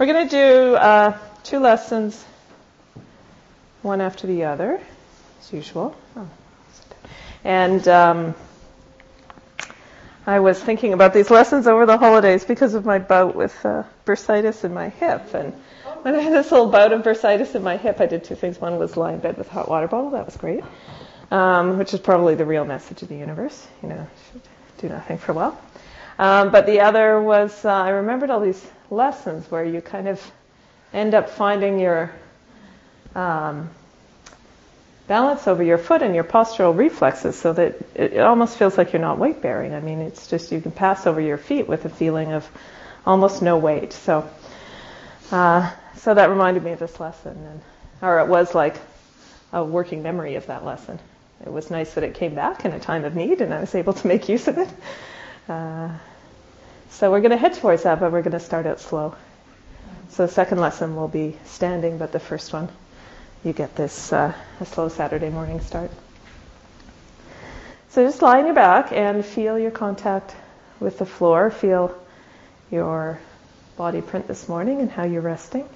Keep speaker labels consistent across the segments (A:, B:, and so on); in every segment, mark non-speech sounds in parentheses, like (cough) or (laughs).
A: We're going to do uh, two lessons, one after the other, as usual. Oh. And um, I was thinking about these lessons over the holidays because of my bout with uh, bursitis in my hip. And when I had this little bout of bursitis in my hip, I did two things. One was lie in bed with a hot water bottle. That was great, um, which is probably the real message of the universe. You know, do nothing for a while. Um, but the other was uh, I remembered all these lessons where you kind of end up finding your um, balance over your foot and your postural reflexes so that it, it almost feels like you're not weight bearing. I mean, it's just you can pass over your feet with a feeling of almost no weight. So, uh, so that reminded me of this lesson, and or it was like a working memory of that lesson. It was nice that it came back in a time of need, and I was able to make use of it. Uh, so we're going to head towards that, but we're going to start out slow. So the second lesson will be standing, but the first one, you get this uh, a slow Saturday morning start. So just lie on your back and feel your contact with the floor. Feel your body print this morning and how you're resting.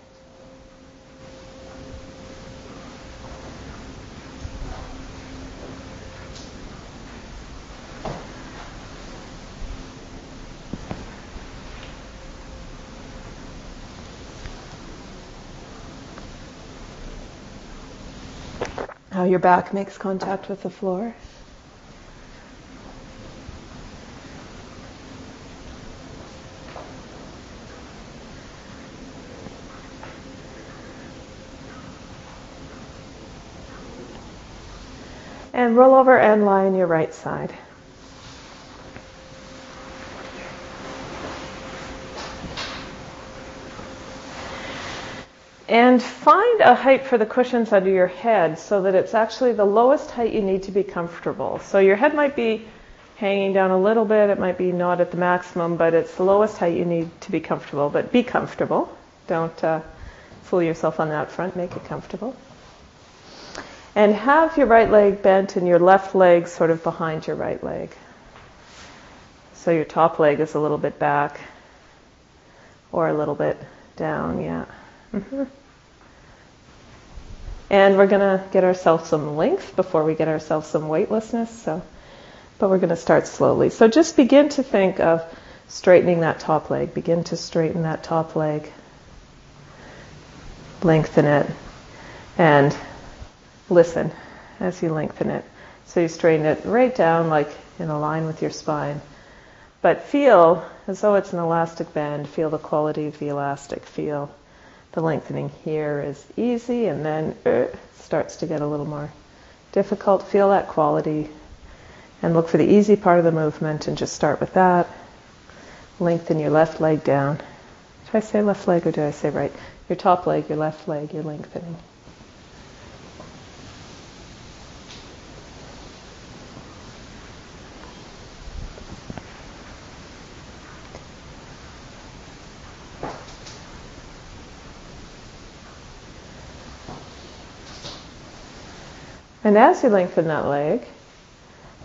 A: How your back makes contact with the floor. And roll over and lie on your right side. And find a height for the cushions under your head so that it's actually the lowest height you need to be comfortable. So your head might be hanging down a little bit, it might be not at the maximum, but it's the lowest height you need to be comfortable. But be comfortable. Don't uh, fool yourself on that front, make it comfortable. And have your right leg bent and your left leg sort of behind your right leg. So your top leg is a little bit back or a little bit down, yeah. Mm-hmm. And we're going to get ourselves some length before we get ourselves some weightlessness. So, but we're going to start slowly. So just begin to think of straightening that top leg. Begin to straighten that top leg. Lengthen it. And listen as you lengthen it. So you straighten it right down like in a line with your spine. But feel as though it's an elastic band. Feel the quality of the elastic. Feel the lengthening here is easy and then uh, starts to get a little more difficult. Feel that quality and look for the easy part of the movement and just start with that. Lengthen your left leg down. Do I say left leg or do I say right? Your top leg, your left leg, you're lengthening. And as you lengthen that leg,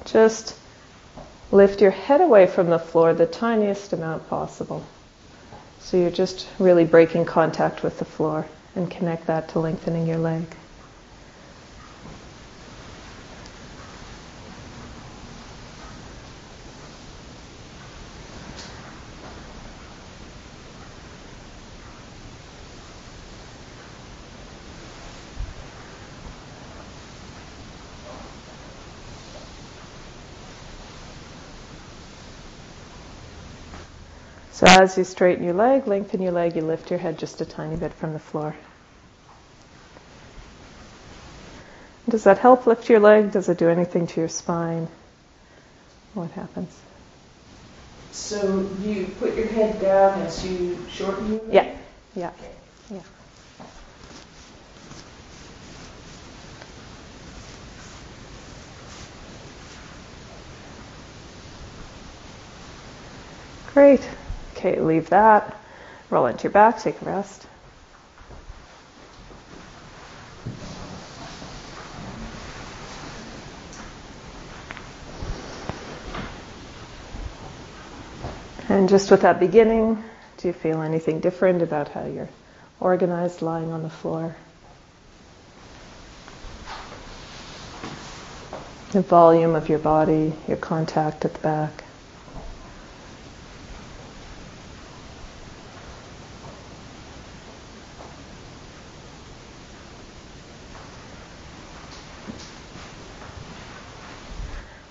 A: just lift your head away from the floor the tiniest amount possible. So you're just really breaking contact with the floor and connect that to lengthening your leg. So as you straighten your leg, lengthen your leg, you lift your head just a tiny bit from the floor. Does that help lift your leg? Does it do anything to your spine? What happens?
B: So you put your head down as you shorten your leg?
A: Yeah, yeah, yeah. Great. Okay, leave that. Roll into your back, take a rest. And just with that beginning, Do you feel anything different about how you're organized lying on the floor? The volume of your body, your contact at the back.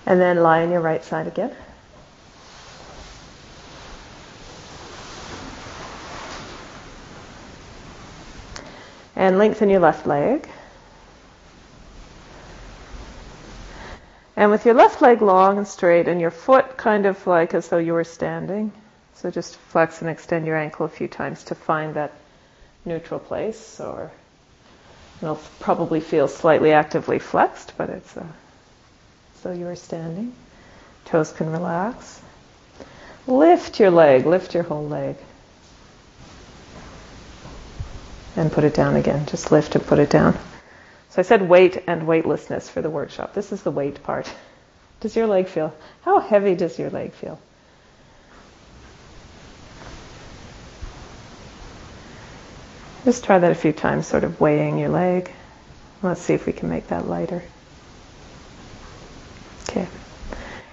A: And then lie on your right side again. And lengthen your left leg. And with your left leg long and straight and your foot kind of like as though you were standing. So just flex and extend your ankle a few times to find that neutral place or it'll probably feel slightly actively flexed, but it's uh, so you are standing. Toes can relax. Lift your leg, lift your whole leg and put it down again. Just lift and put it down. So I said weight and weightlessness for the workshop. This is the weight part. Does your leg feel? How heavy does your leg feel? Just try that a few times, sort of weighing your leg. Let's see if we can make that lighter. Okay.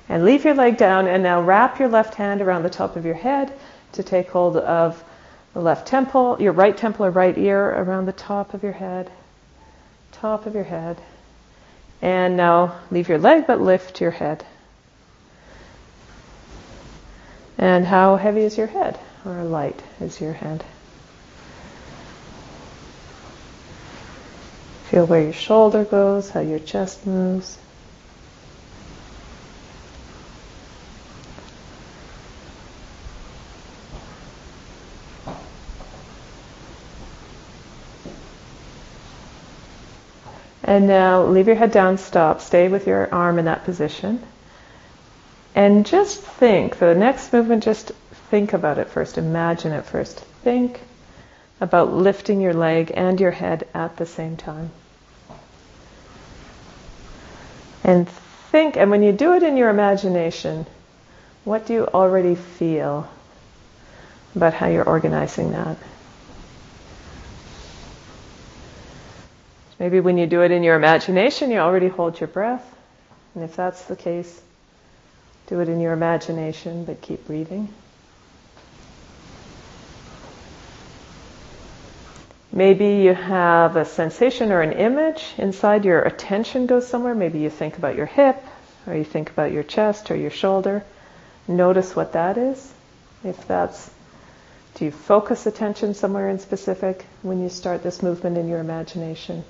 A: And leave your leg down and now wrap your left hand around the top of your head to take hold of the left temple, your right temple or right ear around the top of your head, top of your head. And now leave your leg but lift your head. And how heavy is your head? Or light is your head? Feel where your shoulder goes, how your chest moves. And now leave your head down, stop, stay with your arm in that position. And just think, the next movement, just think about it first, imagine it first. Think about lifting your leg and your head at the same time. And think, and when you do it in your imagination, what do you already feel about how you're organizing that? Maybe when you do it in your imagination, you already hold your breath. And if that's the case, do it in your imagination, but keep breathing. Maybe you have a sensation or an image inside your attention goes somewhere. Maybe you think about your hip, or you think about your chest or your shoulder. Notice what that is. If that's, do you focus attention somewhere in specific when you start this movement in your imagination?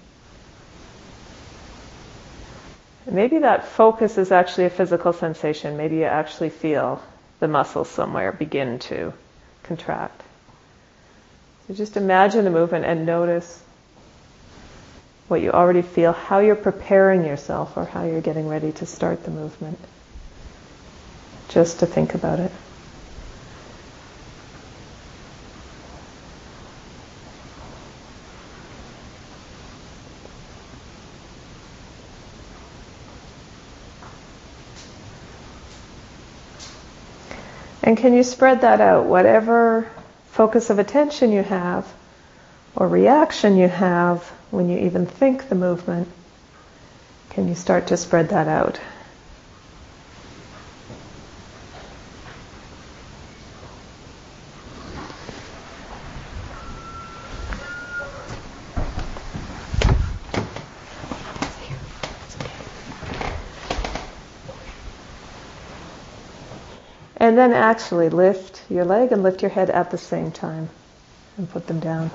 A: Maybe that focus is actually a physical sensation. Maybe you actually feel the muscles somewhere begin to contract. So just imagine the movement and notice what you already feel, how you're preparing yourself or how you're getting ready to start the movement. Just to think about it. And can you spread that out? Whatever focus of attention you have or reaction you have when you even think the movement, can you start to spread that out? And then actually lift your leg and lift your head at the same time and put them down.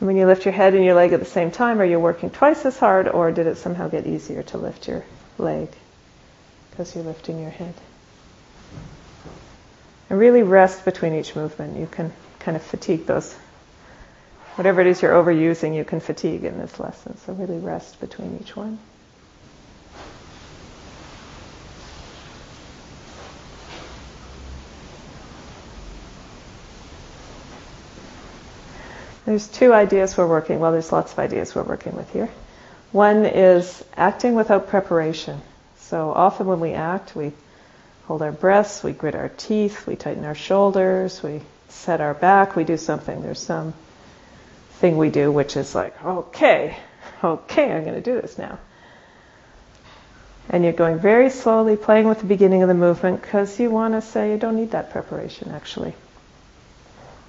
A: And when you lift your head and your leg at the same time, are you working twice as hard or did it somehow get easier to lift your leg because you're lifting your head? And really rest between each movement. You can kind of fatigue those whatever it is you're overusing, you can fatigue in this lesson. So really rest between each one. There's two ideas we're working. Well, there's lots of ideas we're working with here. One is acting without preparation. So often when we act, we hold our breaths, we grit our teeth, we tighten our shoulders, we set our back, we do something. There's some thing we do which is like, okay, okay, I'm going to do this now. And you're going very slowly, playing with the beginning of the movement because you want to say you don't need that preparation actually.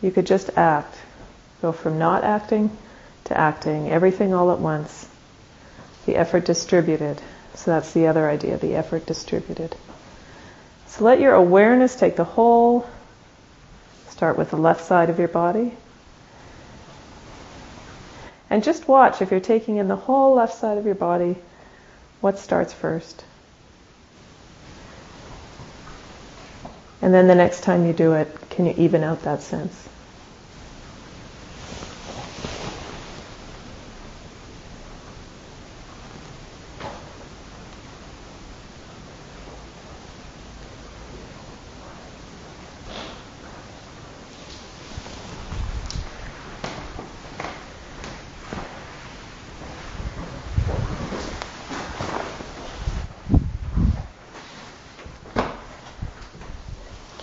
A: You could just act. Go from not acting to acting, everything all at once. The effort distributed. So that's the other idea, the effort distributed. So let your awareness take the whole, start with the left side of your body. And just watch if you're taking in the whole left side of your body, what starts first? And then the next time you do it, can you even out that sense?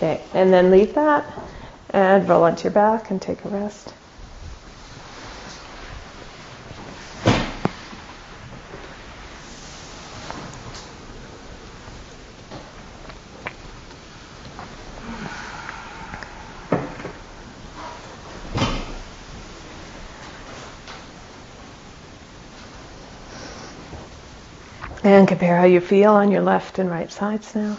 A: Okay, and then leave that and roll onto your back and take a rest. And compare how you feel on your left and right sides now.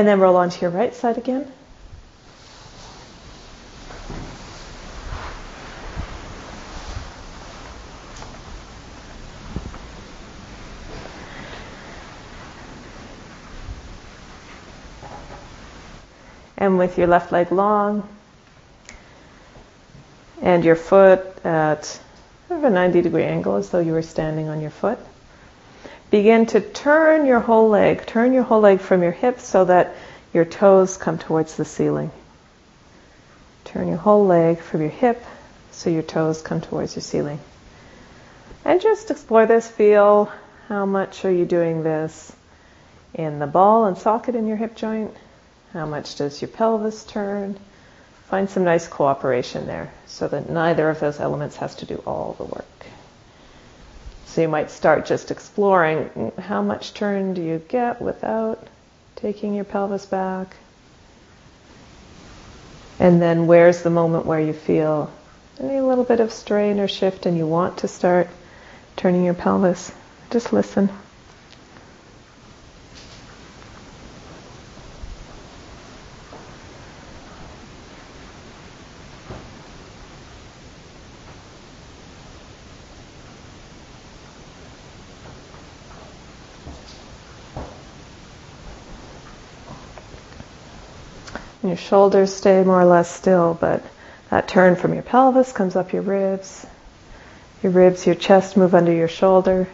A: And then roll onto your right side again. And with your left leg long and your foot at a 90 degree angle as though you were standing on your foot. Begin to turn your whole leg, turn your whole leg from your hips so that your toes come towards the ceiling. Turn your whole leg from your hip so your toes come towards your ceiling. And just explore this, feel how much are you doing this in the ball and socket in your hip joint? How much does your pelvis turn? Find some nice cooperation there so that neither of those elements has to do all the work. So you might start just exploring how much turn do you get without taking your pelvis back? And then where's the moment where you feel any little bit of strain or shift and you want to start turning your pelvis? Just listen. Shoulders stay more or less still, but that turn from your pelvis comes up your ribs. Your ribs, your chest move under your shoulder.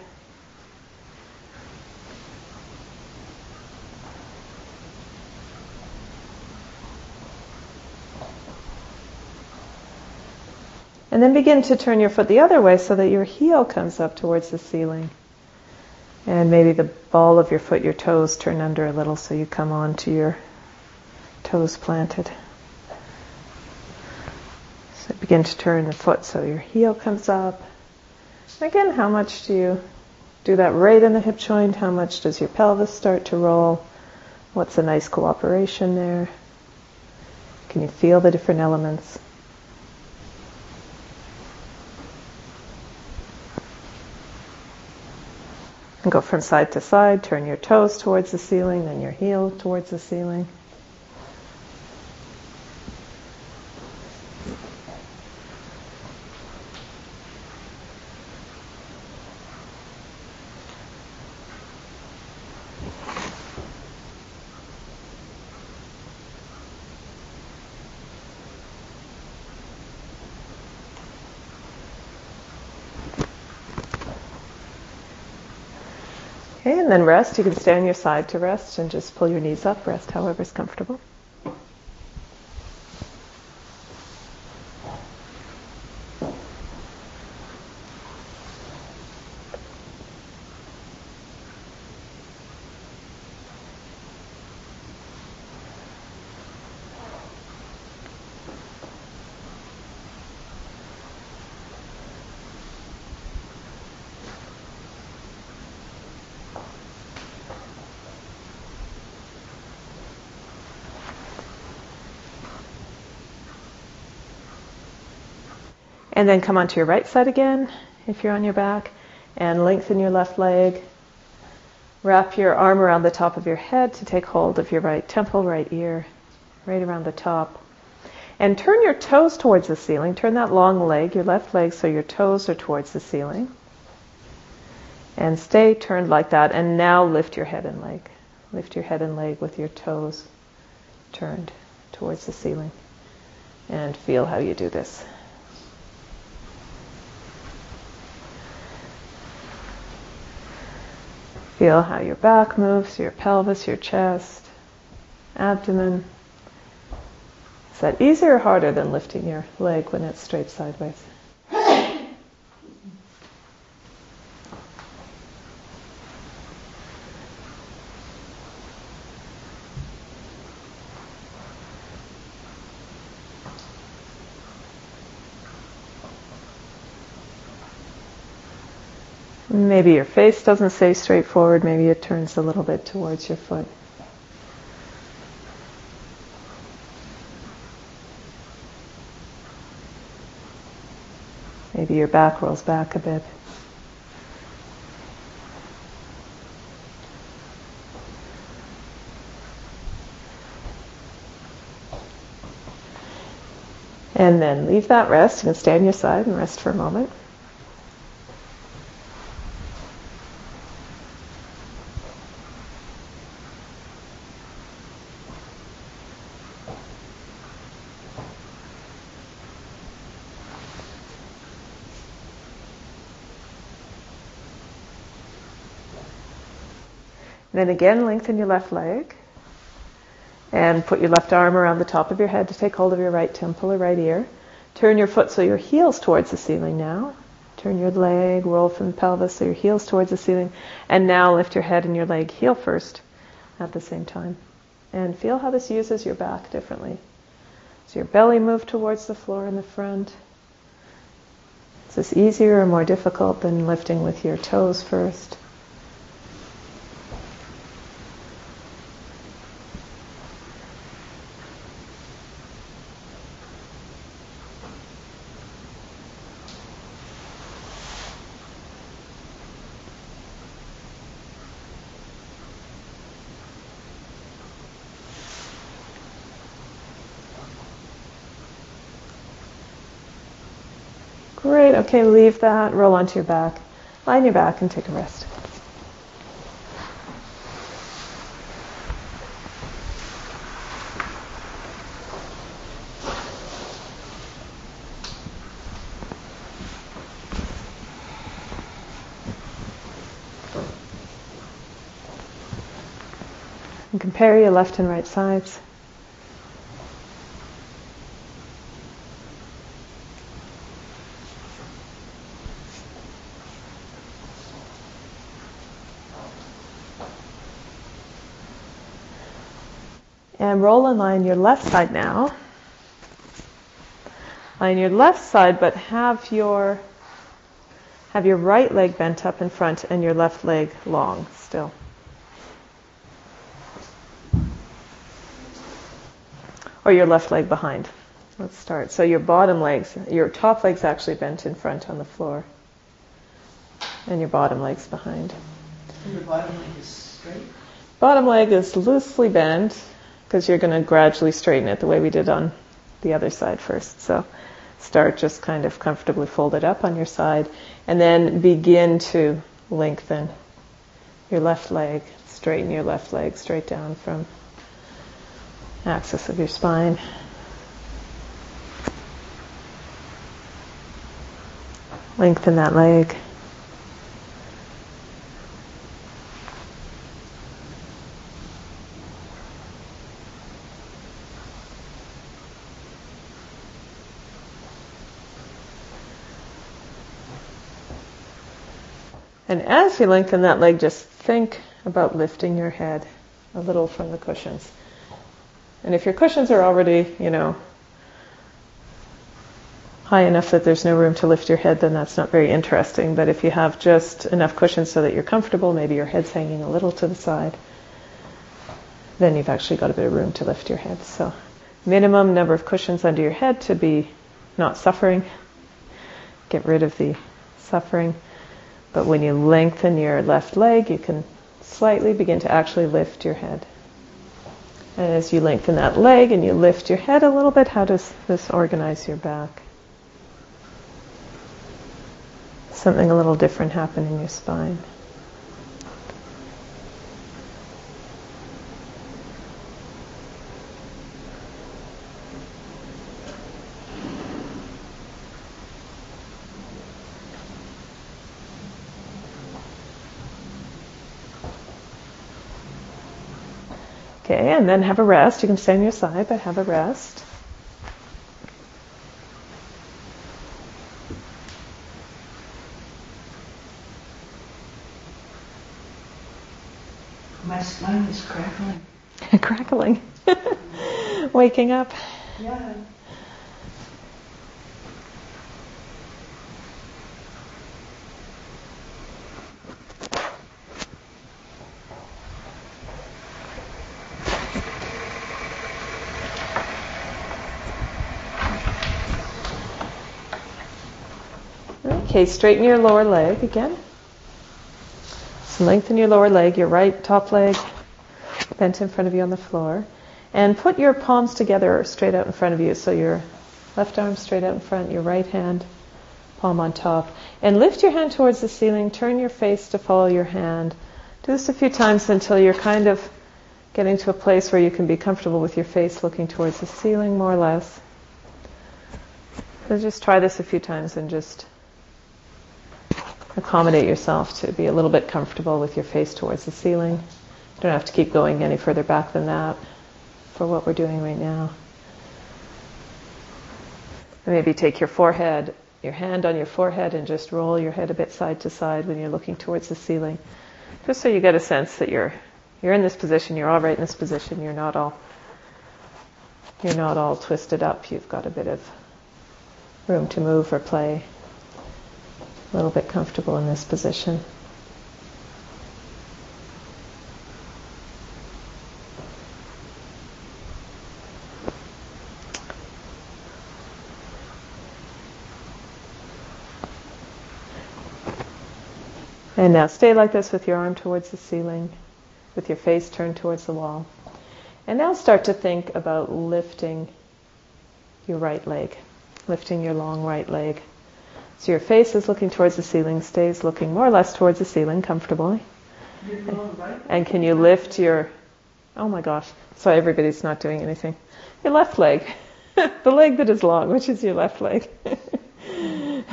A: And then begin to turn your foot the other way so that your heel comes up towards the ceiling. And maybe the ball of your foot, your toes turn under a little so you come onto your toes planted. So begin to turn the foot so your heel comes up. Again, how much do you do that right in the hip joint? How much does your pelvis start to roll? What's a nice cooperation there? Can you feel the different elements? And go from side to side, turn your toes towards the ceiling, then your heel towards the ceiling. Then rest. You can stay on your side to rest and just pull your knees up. Rest however is comfortable. And then come onto your right side again if you're on your back and lengthen your left leg. Wrap your arm around the top of your head to take hold of your right temple, right ear, right around the top. And turn your toes towards the ceiling. Turn that long leg, your left leg, so your toes are towards the ceiling. And stay turned like that. And now lift your head and leg. Lift your head and leg with your toes turned towards the ceiling. And feel how you do this. Feel how your back moves, your pelvis, your chest, abdomen. Is that easier or harder than lifting your leg when it's straight sideways? Maybe your face doesn't stay straight forward, maybe it turns a little bit towards your foot. Maybe your back rolls back a bit. And then leave that rest. You can stay on your side and rest for a moment. Then again, lengthen your left leg. And put your left arm around the top of your head to take hold of your right temple or right ear. Turn your foot so your heels towards the ceiling now. Turn your leg, roll from the pelvis so your heels towards the ceiling. And now lift your head and your leg heel first at the same time. And feel how this uses your back differently. So your belly move towards the floor in the front. Is this easier or more difficult than lifting with your toes first? Great. Okay, leave that. Roll onto your back. Lie on your back and take a rest. And compare your left and right sides. And roll and on your left side now. Lie on your left side, but have your have your right leg bent up in front and your left leg long still. Or your left leg behind. Let's start. So your bottom legs, your top leg's actually bent in front on the floor. And your bottom leg's behind.
B: And your bottom leg is straight?
A: Bottom leg is loosely bent because you're going to gradually straighten it the way we did on the other side first. So start just kind of comfortably folded up on your side and then begin to lengthen your left leg, straighten your left leg straight down from axis of your spine. Lengthen that leg. And as you lengthen that leg, just think about lifting your head a little from the cushions. And if your cushions are already, you know, high enough that there's no room to lift your head, then that's not very interesting. But if you have just enough cushions so that you're comfortable, maybe your head's hanging a little to the side, then you've actually got a bit of room to lift your head. So, minimum number of cushions under your head to be not suffering. Get rid of the suffering. But when you lengthen your left leg, you can slightly begin to actually lift your head. And as you lengthen that leg and you lift your head a little bit, how does this organize your back? Something a little different happen in your spine. Okay, and then have a rest. You can stay on your side, but have a rest.
B: My spine is crackling. (laughs)
A: Crackling. (laughs) Waking up.
B: Yeah.
A: Okay, straighten your lower leg again. So lengthen your lower leg, your right top leg bent in front of you on the floor. And put your palms together straight out in front of you. So your left arm straight out in front, your right hand palm on top. And lift your hand towards the ceiling, turn your face to follow your hand. Do this a few times until you're kind of getting to a place where you can be comfortable with your face looking towards the ceiling more or less. So just try this a few times and just accommodate yourself to be a little bit comfortable with your face towards the ceiling. You don't have to keep going any further back than that for what we're doing right now. And maybe take your forehead, your hand on your forehead, and just roll your head a bit side to side when you're looking towards the ceiling. Just so you get a sense that you're you're in this position, you're all right in this position, you're not all you're not all twisted up, you've got a bit of room to move or play a little bit comfortable in this position. And now stay like this with your arm towards the ceiling, with your face turned towards the wall. And now start to think about lifting your right leg, lifting your long right leg. So your face is looking towards the ceiling, stays looking more or less towards the ceiling comfortably. And can you lift your, oh my gosh, so everybody's not doing anything. Your left leg, (laughs) the leg that is long, which is your left leg. (laughs)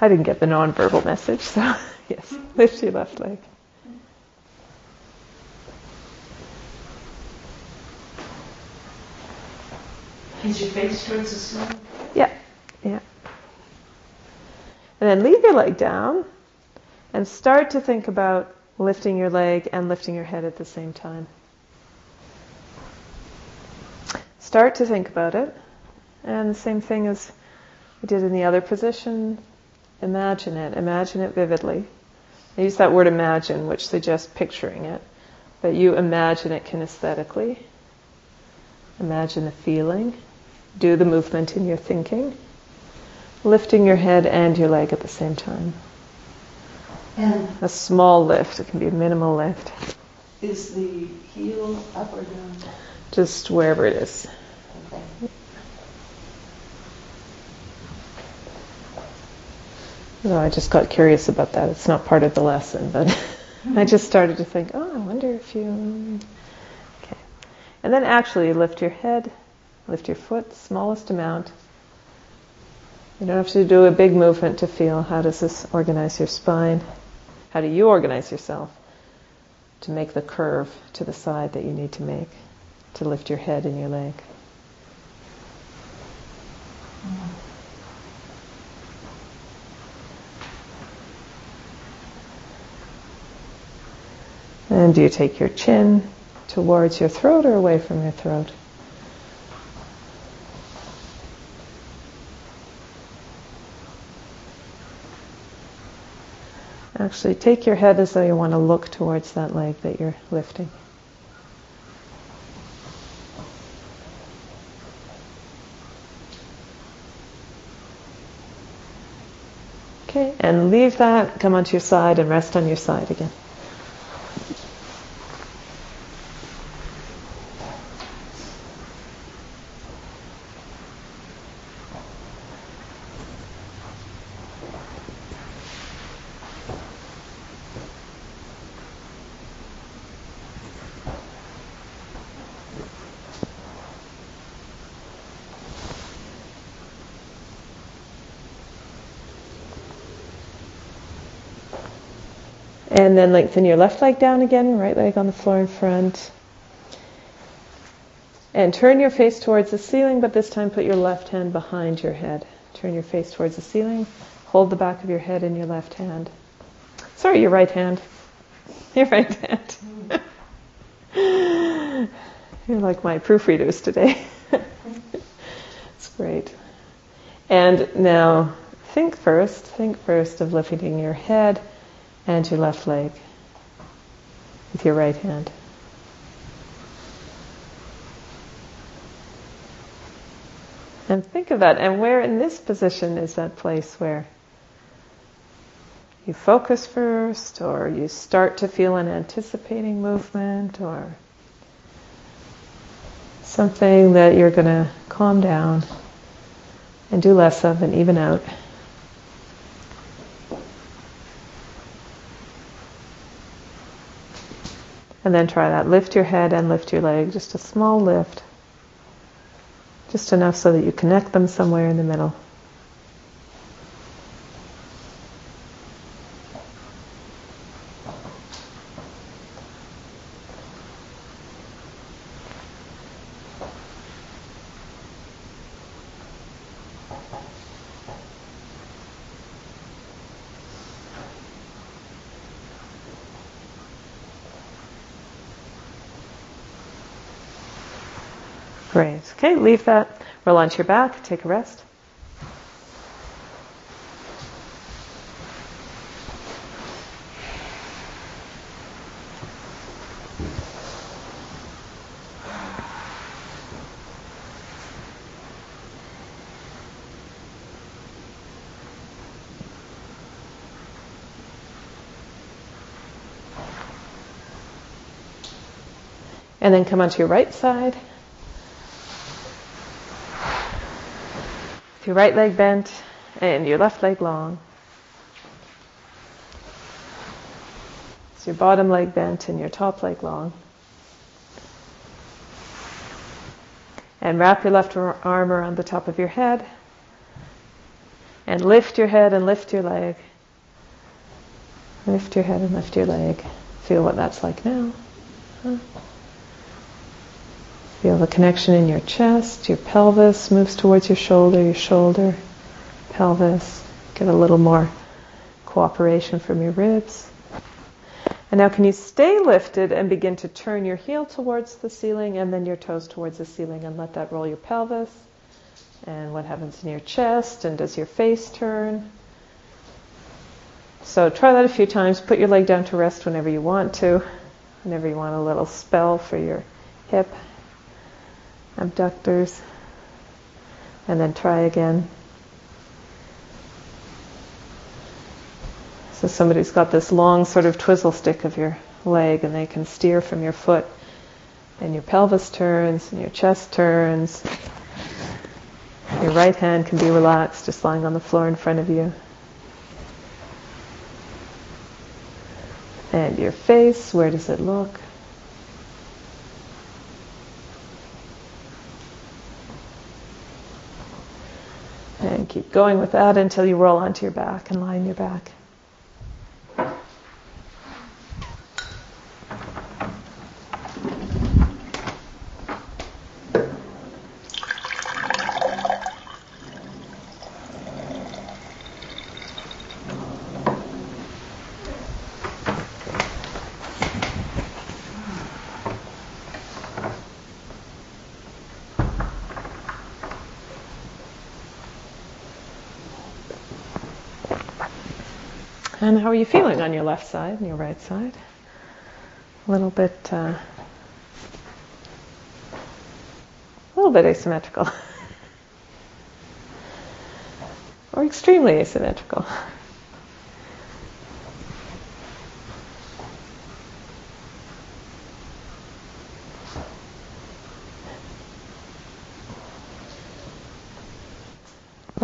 A: I didn't get the non-verbal message, so (laughs) yes, lift your left leg.
B: Is your face towards the ceiling?
A: Yeah, yeah. And then leave your leg down and start to think about lifting your leg and lifting your head at the same time. Start to think about it. And the same thing as we did in the other position, imagine it. Imagine it vividly. I use that word imagine, which suggests picturing it. But you imagine it kinesthetically. Imagine the feeling do the movement in your thinking, lifting your head and your leg at the same time.
B: And
A: A small lift, it can be a minimal lift,
B: is the heel up or down?
A: just wherever it is.
B: Okay.
A: No, I just got curious about that. It's not part of the lesson, but (laughs) I hmm. just started to think, oh, I wonder if you. Okay. And then actually lift your head, Lift your foot, smallest amount. You don't have to do a big movement to feel how does this organize your spine? How do you organize yourself to make the curve to the side that you need to make to lift your head and your leg? And do you take your chin towards your throat or away from your throat? Actually, take your head as though you want to look towards that leg that you're lifting. Okay, and leave that, come onto your side and rest on your side again. And then lengthen your left leg down again, right leg on the floor in front. And turn your face towards the ceiling, but this time put your left hand behind your head. Turn your face towards the ceiling. Hold the back of your head in your left hand. Sorry, your right hand. (laughs) Your right hand. (laughs) You're like my proofreaders today. (laughs) it's great. And now think first, think first of lifting your head and your left leg with your right hand. And think of that. And where in this position is that place where you focus first, or you start to feel an anticipating movement, or something that you're going to calm down and do less of and even out. And then try that. Lift your head and lift your leg. Just a small lift. Just enough so that you connect them somewhere in the middle. Great. Okay, leave that. Roll onto your back. Take a rest. And then come onto your right side. Your right leg bent and your left leg long. So your bottom leg bent and your top leg long. And wrap your left arm around the top of your head. And lift your head and lift your leg. Lift your head and lift your leg. Feel what that's like now. Huh? Feel the connection in your chest, your pelvis moves towards your shoulder, your shoulder, pelvis. Get a little more cooperation from your ribs. And now can you stay lifted and begin to turn your heel towards the ceiling and then your toes towards the ceiling and let that roll your pelvis. And what happens in your chest and does your face turn? So try that a few times. Put your leg down to rest whenever you want to. Whenever you want a little spell for your hip abductors, and then try again. So somebody's got this long sort of twizzle stick of your leg and they can steer from your foot and your pelvis turns and your chest turns. Your right hand can be relaxed, just lying on the floor in front of you. And your face, where does it look? And keep going with that until you roll onto your back and lie on your back. Are you feeling on your left side and your right side? A little bit, uh, a little bit asymmetrical, (laughs) or extremely asymmetrical.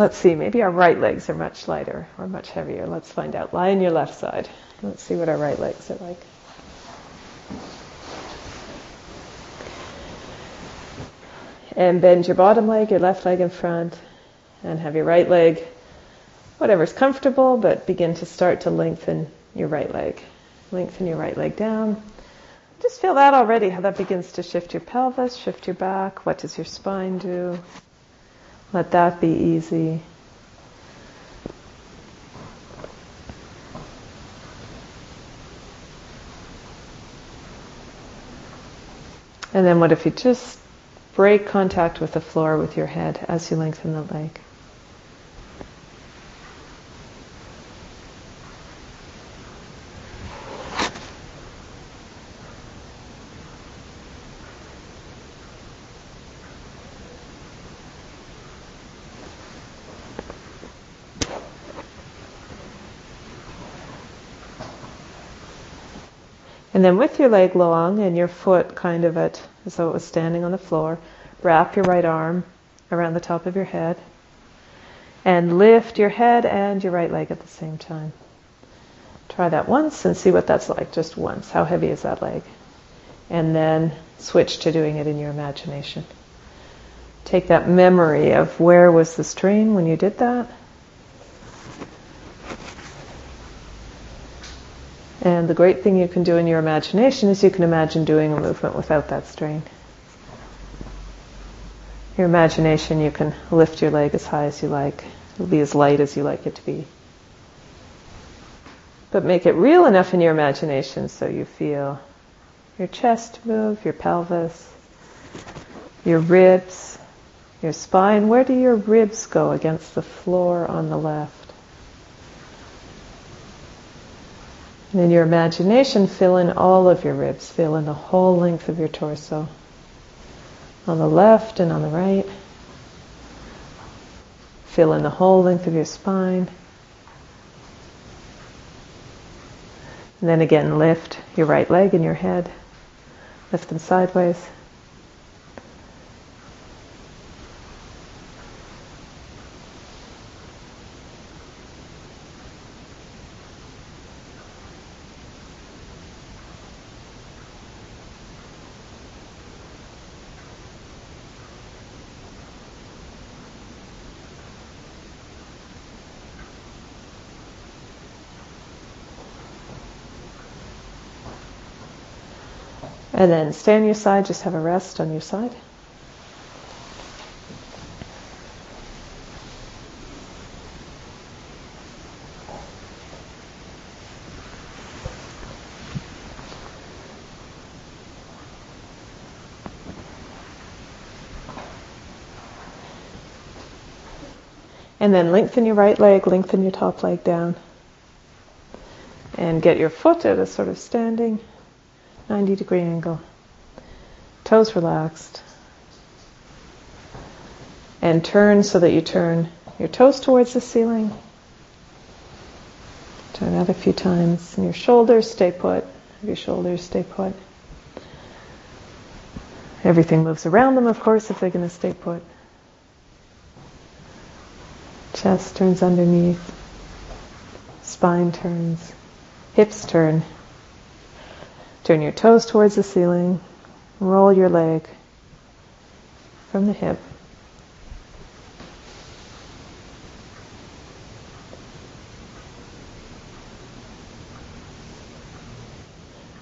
A: Let's see, maybe our right legs are much lighter or much heavier. Let's find out. Lie on your left side. Let's see what our right legs are like. And bend your bottom leg, your left leg in front, and have your right leg, whatever's comfortable, but begin to start to lengthen your right leg. Lengthen your right leg down. Just feel that already, how that begins to shift your pelvis, shift your back. What does your spine do? Let that be easy. And then what if you just break contact with the floor with your head as you lengthen the leg? And then with your leg long and your foot kind of at as though it was standing on the floor, wrap your right arm around the top of your head and lift your head and your right leg at the same time. Try that once and see what that's like, just once. How heavy is that leg? And then switch to doing it in your imagination. Take that memory of where was the strain when you did that And the great thing you can do in your imagination is you can imagine doing a movement without that strain. Your imagination, you can lift your leg as high as you like. Be as light as you like it to be. But make it real enough in your imagination so you feel your chest move, your pelvis, your ribs, your spine. Where do your ribs go against the floor on the left? And in your imagination, fill in all of your ribs, fill in the whole length of your torso. On the left and on the right. Fill in the whole length of your spine. And then again, lift your right leg and your head. Lift them sideways. And then stay on your side, just have a rest on your side. And then lengthen your right leg, lengthen your top leg down. And get your foot at a sort of standing 90 degree angle. Toes relaxed. And turn so that you turn your toes towards the ceiling. Turn that a few times. And your shoulders stay put. Your shoulders stay put. Everything moves around them, of course, if they're going to stay put. Chest turns underneath. Spine turns. Hips turn. Turn your toes towards the ceiling. Roll your leg from the hip.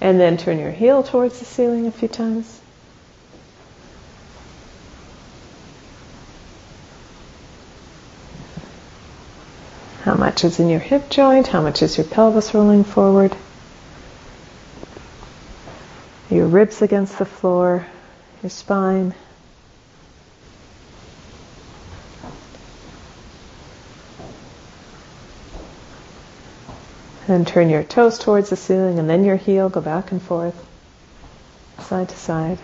A: And then turn your heel towards the ceiling a few times. How much is in your hip joint? How much is your pelvis rolling forward? your ribs against the floor, your spine. Then turn your toes towards the ceiling and then your heel, go back and forth, side to side.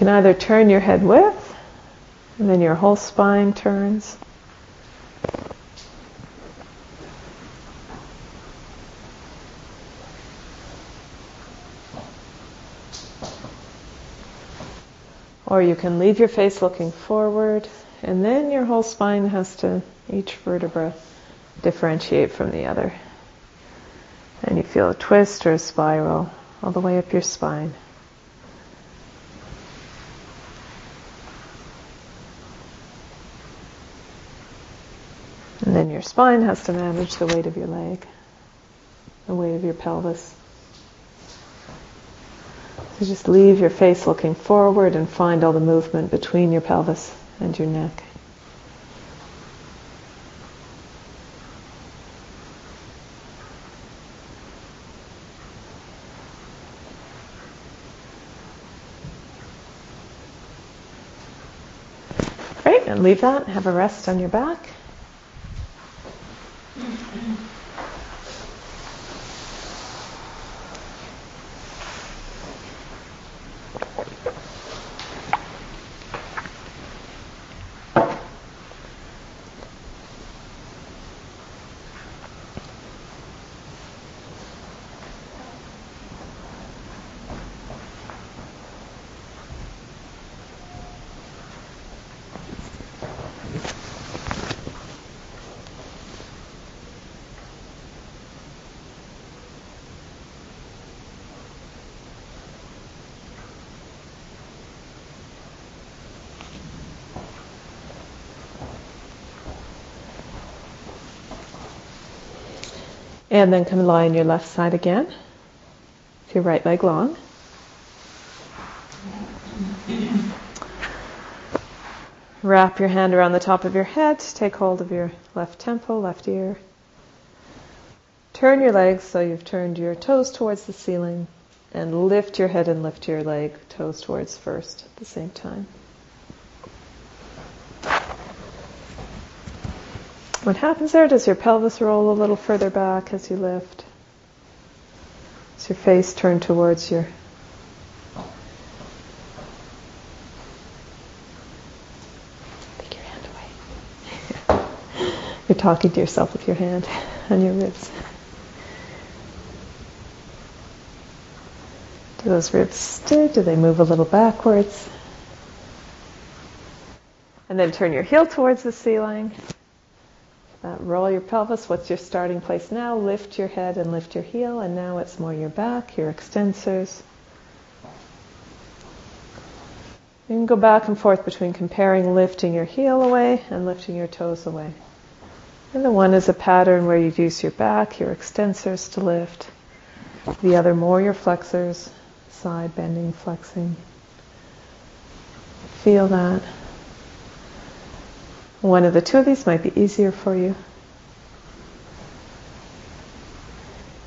A: Can either turn your head with, and then your whole spine turns. Or you can leave your face looking forward, and then your whole spine has to, each vertebra, differentiate from the other. And you feel a twist or a spiral all the way up your spine. Your spine has to manage the weight of your leg, the weight of your pelvis. So just leave your face looking forward and find all the movement between your pelvis and your neck. Great, and leave that, have a rest on your back. And then come lie on your left side again. With your right leg long. Wrap your hand around the top of your head. Take hold of your left temple, left ear. Turn your legs so you've turned your toes towards the ceiling and lift your head and lift your leg, toes towards first at the same time. What happens there? Does your pelvis roll a little further back as you lift? Does your face turn towards your Take your hand away. (laughs) You're talking to yourself with your hand on your ribs. Do those ribs stay? Do they move a little backwards? And then turn your heel towards the ceiling. Uh, roll your pelvis. What's your starting place now? Lift your head and lift your heel, and now it's more your back, your extensors. You can go back and forth between comparing lifting your heel away and lifting your toes away. And the one is a pattern where you use your back, your extensors to lift. The other more your flexors, side bending, flexing. Feel that. One of the two of these might be easier for you.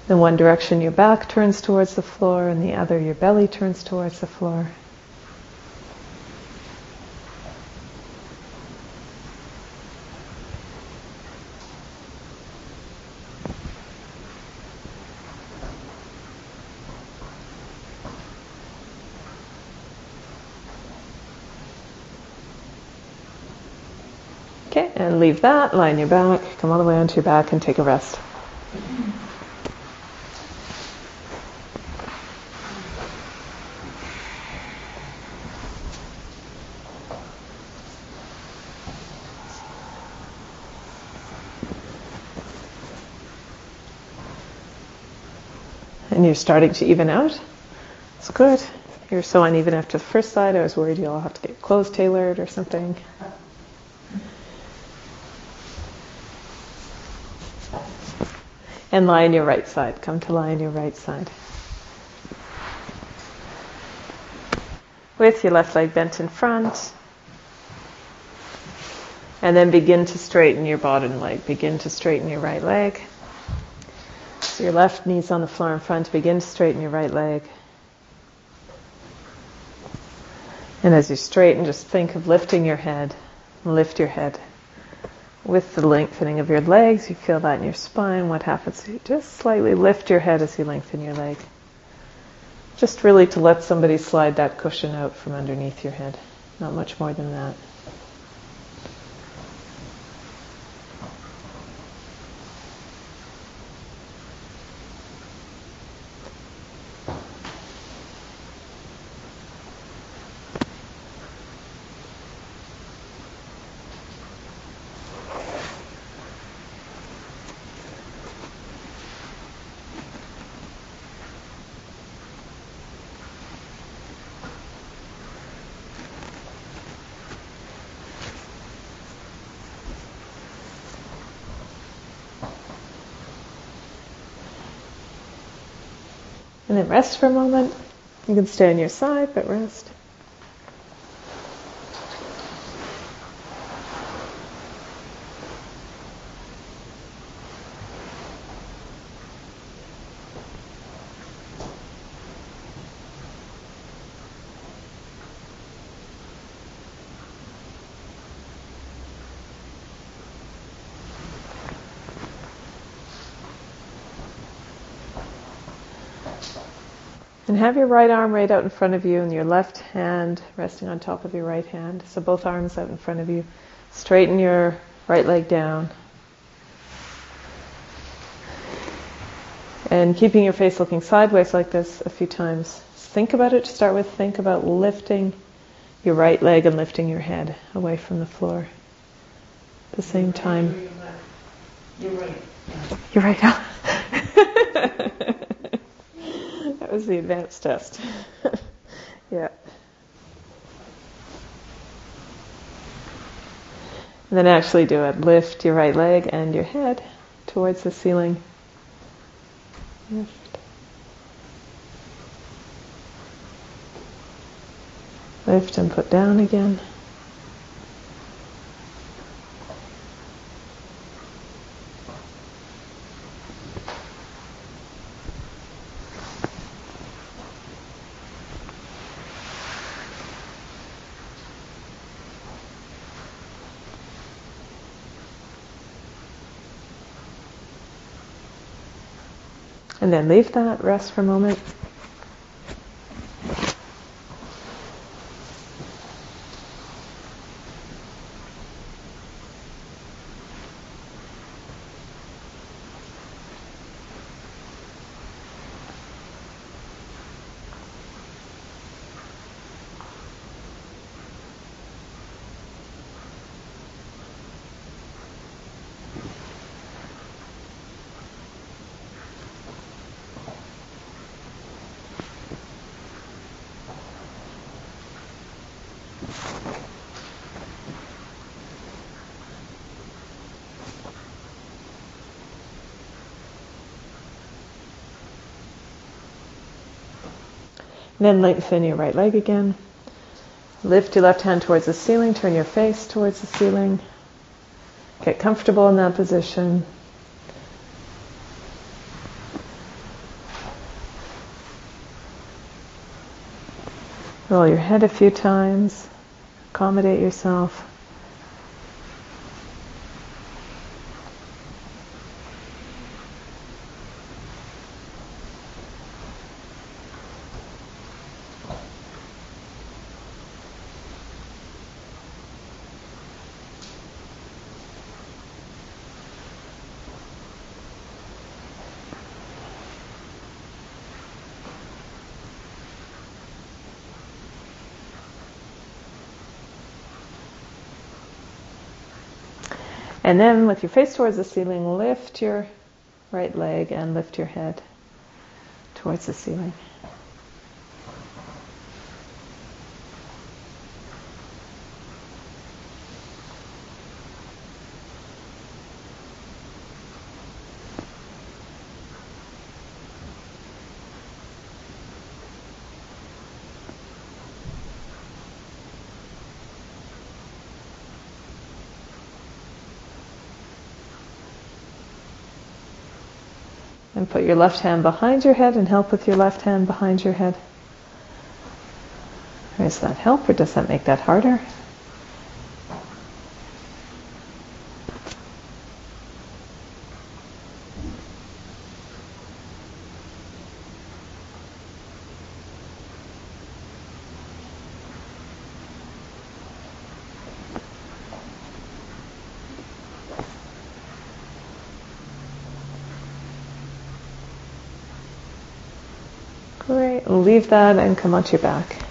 A: In one direction, your back turns towards the floor, and the other, your belly turns towards the floor. Okay, and leave that, on your back, come all the way onto your back and take a rest. And you're starting to even out. It's good. You're so uneven after the first side, I was worried you'll have to get clothes tailored or something. And lie on your right side. Come to lie on your right side. with your left leg bent in front. And then begin to straighten your bottom leg. Begin to straighten your right leg. So your left knee's on the floor in front. Begin to straighten your right leg. And as you straighten, just think of lifting your head. Lift your head. With the lengthening of your legs, you feel that in your spine. What happens? You just slightly lift your head as you lengthen your leg. Just really to let somebody slide that cushion out from underneath your head. Not much more than that. Rest for a moment. You can stay on your side, but rest. Have your right arm right out in front of you and your left hand resting on top of your right hand. So both arms out in front of you. Straighten your right leg down. And keeping your face looking sideways like this a few times. Think about it to start with. Think about lifting your right leg and lifting your head away from the floor. At the same time.
B: You're right.
A: You're right. (laughs) was the advanced test. (laughs) yeah. And then actually do it. Lift your right leg and your head towards the ceiling. Lift. Lift and put down again. And then leave that, rest for a moment. Then lengthen your right leg again. Lift your left hand towards the ceiling, turn your face towards the ceiling. Get comfortable in that position. Roll your head a few times. Accommodate yourself. And then with your face towards the ceiling, lift your right leg and lift your head towards the ceiling. And put your left hand behind your head and help with your left hand behind your head. Does that help or does that make that harder? Great. Leave that and come onto your back.